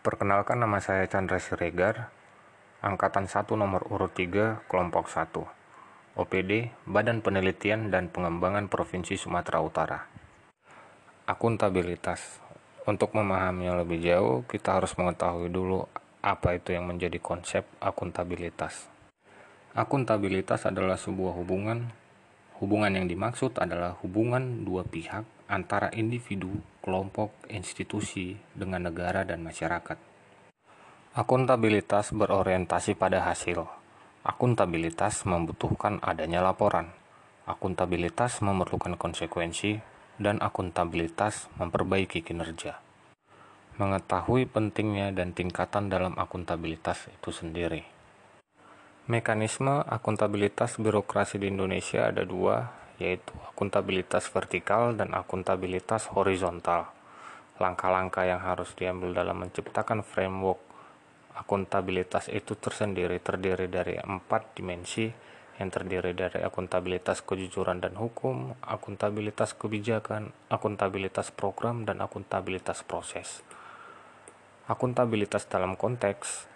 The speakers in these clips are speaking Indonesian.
Perkenalkan nama saya Chandra Siregar, Angkatan 1 nomor urut 3, kelompok 1. OPD, Badan Penelitian dan Pengembangan Provinsi Sumatera Utara. Akuntabilitas. Untuk memahaminya lebih jauh, kita harus mengetahui dulu apa itu yang menjadi konsep akuntabilitas. Akuntabilitas adalah sebuah hubungan. Hubungan yang dimaksud adalah hubungan dua pihak antara individu, kelompok, institusi, dengan negara dan masyarakat. Akuntabilitas berorientasi pada hasil. Akuntabilitas membutuhkan adanya laporan. Akuntabilitas memerlukan konsekuensi, dan akuntabilitas memperbaiki kinerja. Mengetahui pentingnya dan tingkatan dalam akuntabilitas itu sendiri. Mekanisme akuntabilitas birokrasi di Indonesia ada dua, yaitu akuntabilitas vertikal dan akuntabilitas horizontal. Langkah-langkah yang harus diambil dalam menciptakan framework akuntabilitas itu tersendiri terdiri dari empat dimensi yang terdiri dari akuntabilitas kejujuran dan hukum, akuntabilitas kebijakan, akuntabilitas program, dan akuntabilitas proses. Akuntabilitas dalam konteks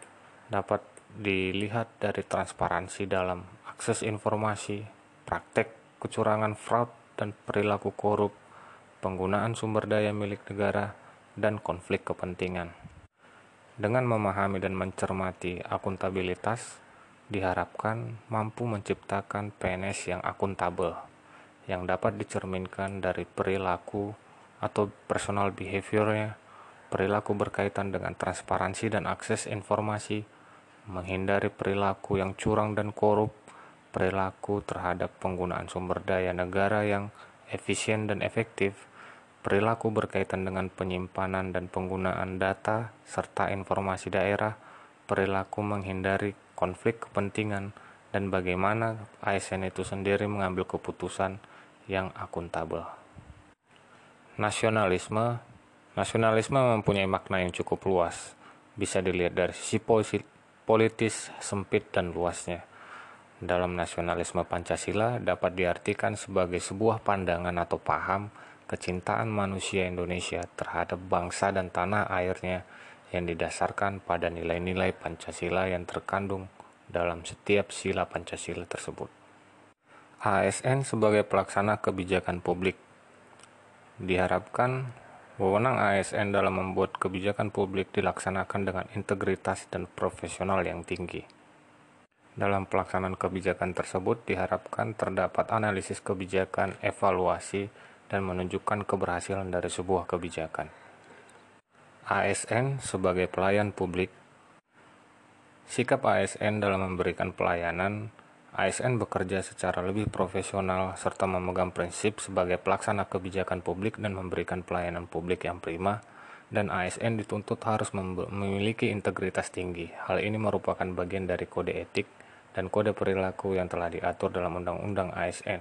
dapat dilihat dari transparansi dalam akses informasi, praktek kecurangan fraud dan perilaku korup, penggunaan sumber daya milik negara, dan konflik kepentingan. Dengan memahami dan mencermati akuntabilitas, diharapkan mampu menciptakan PNS yang akuntabel, yang dapat dicerminkan dari perilaku atau personal behaviornya, perilaku berkaitan dengan transparansi dan akses informasi, menghindari perilaku yang curang dan korup, perilaku terhadap penggunaan sumber daya negara yang efisien dan efektif, perilaku berkaitan dengan penyimpanan dan penggunaan data serta informasi daerah, perilaku menghindari konflik kepentingan, dan bagaimana ASN itu sendiri mengambil keputusan yang akuntabel. Nasionalisme. Nasionalisme mempunyai makna yang cukup luas, bisa dilihat dari sisi politis, sempit, dan luasnya dalam nasionalisme Pancasila dapat diartikan sebagai sebuah pandangan atau paham kecintaan manusia Indonesia terhadap bangsa dan tanah airnya yang didasarkan pada nilai-nilai Pancasila yang terkandung dalam setiap sila Pancasila tersebut. ASN sebagai pelaksana kebijakan publik diharapkan wewenang ASN dalam membuat kebijakan publik dilaksanakan dengan integritas dan profesional yang tinggi. Dalam pelaksanaan kebijakan tersebut diharapkan terdapat analisis kebijakan, evaluasi, dan menunjukkan keberhasilan dari sebuah kebijakan. ASN sebagai pelayan publik Sikap ASN dalam memberikan pelayanan, ASN bekerja secara lebih profesional serta memegang prinsip sebagai pelaksana kebijakan publik dan memberikan pelayanan publik yang prima, dan ASN dituntut harus memiliki integritas tinggi. Hal ini merupakan bagian dari kode etik dan kode perilaku yang telah diatur dalam Undang-Undang ASN.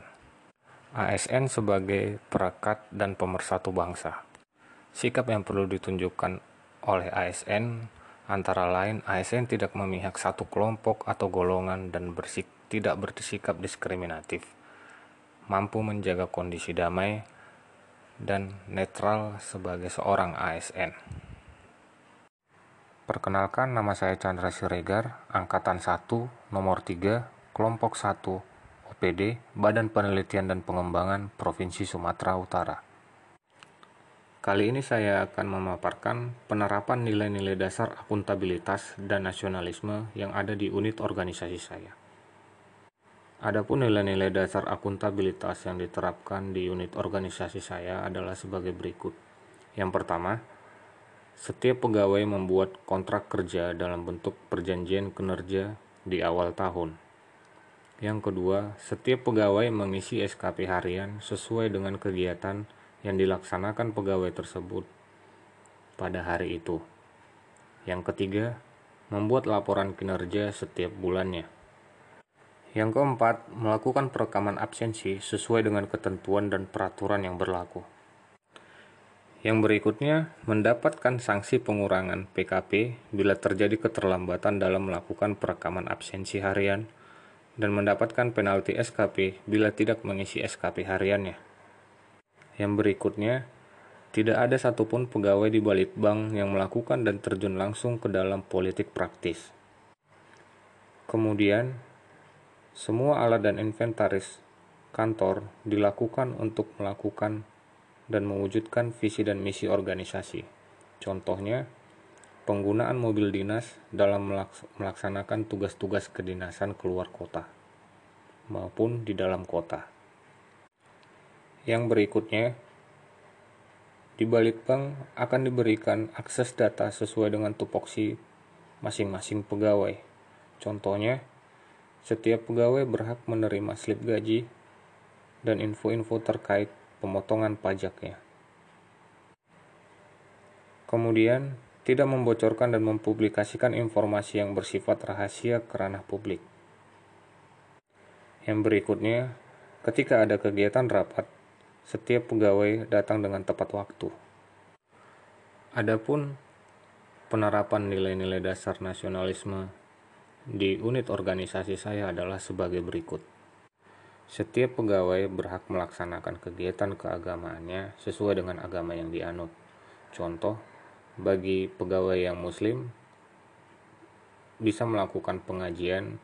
ASN sebagai perekat dan pemersatu bangsa. Sikap yang perlu ditunjukkan oleh ASN antara lain ASN tidak memihak satu kelompok atau golongan dan bersik, tidak bersikap diskriminatif, mampu menjaga kondisi damai, dan netral sebagai seorang ASN. Perkenalkan nama saya Chandra Siregar, Angkatan 1, Nomor 3, Kelompok 1, OPD, Badan Penelitian dan Pengembangan Provinsi Sumatera Utara. Kali ini saya akan memaparkan penerapan nilai-nilai dasar akuntabilitas dan nasionalisme yang ada di unit organisasi saya. Adapun nilai-nilai dasar akuntabilitas yang diterapkan di unit organisasi saya adalah sebagai berikut. Yang pertama, setiap pegawai membuat kontrak kerja dalam bentuk perjanjian kinerja di awal tahun. Yang kedua, setiap pegawai mengisi SKP harian sesuai dengan kegiatan yang dilaksanakan pegawai tersebut pada hari itu. Yang ketiga, membuat laporan kinerja setiap bulannya. Yang keempat, melakukan perekaman absensi sesuai dengan ketentuan dan peraturan yang berlaku. Yang berikutnya, mendapatkan sanksi pengurangan PKP bila terjadi keterlambatan dalam melakukan perekaman absensi harian dan mendapatkan penalti SKP bila tidak mengisi SKP hariannya. Yang berikutnya, Tidak ada satupun pegawai di Balitbang yang melakukan dan terjun langsung ke dalam politik praktis. Kemudian, semua alat dan inventaris kantor dilakukan untuk melakukan dan mewujudkan visi dan misi organisasi. Contohnya, penggunaan mobil dinas dalam melaksanakan tugas-tugas kedinasan keluar kota maupun di dalam kota. Yang berikutnya, di Balitbank akan diberikan akses data sesuai dengan tupoksi masing-masing pegawai. Contohnya, setiap pegawai berhak menerima slip gaji dan info-info terkait pemotongan pajaknya. Kemudian, tidak membocorkan dan mempublikasikan informasi yang bersifat rahasia ke ranah publik. Yang berikutnya, ketika ada kegiatan rapat, setiap pegawai datang dengan tepat waktu. Adapun penerapan nilai-nilai dasar nasionalisme di unit organisasi saya adalah sebagai berikut. Setiap pegawai berhak melaksanakan kegiatan keagamaannya sesuai dengan agama yang dianut. Contoh, bagi pegawai yang muslim bisa melakukan pengajian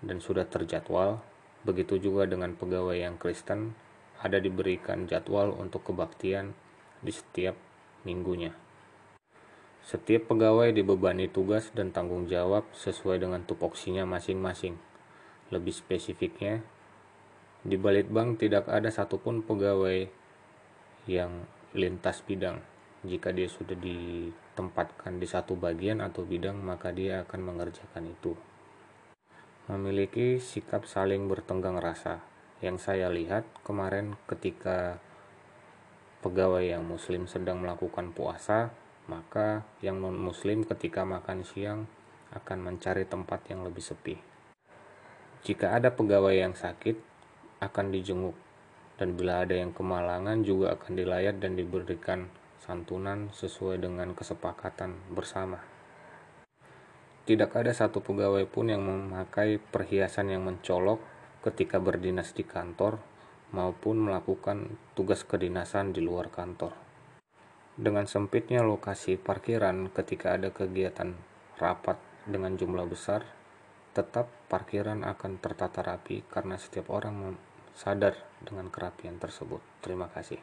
dan sudah terjadwal, begitu juga dengan pegawai yang Kristen ada diberikan jadwal untuk kebaktian di setiap minggunya. Setiap pegawai dibebani tugas dan tanggung jawab sesuai dengan tupoksinya masing-masing. Lebih spesifiknya, di Balitbank tidak ada satupun pegawai yang lintas bidang. Jika dia sudah ditempatkan di satu bagian atau bidang, maka dia akan mengerjakan itu. Memiliki sikap saling bertenggang rasa, yang saya lihat kemarin ketika pegawai yang muslim sedang melakukan puasa maka yang non muslim ketika makan siang akan mencari tempat yang lebih sepi jika ada pegawai yang sakit akan dijenguk dan bila ada yang kemalangan juga akan dilayat dan diberikan santunan sesuai dengan kesepakatan bersama. Tidak ada satu pegawai pun yang memakai perhiasan yang mencolok ketika berdinas di kantor maupun melakukan tugas kedinasan di luar kantor. Dengan sempitnya lokasi parkiran ketika ada kegiatan rapat dengan jumlah besar, tetap parkiran akan tertata rapi karena setiap orang sadar dengan kerapian tersebut. Terima kasih.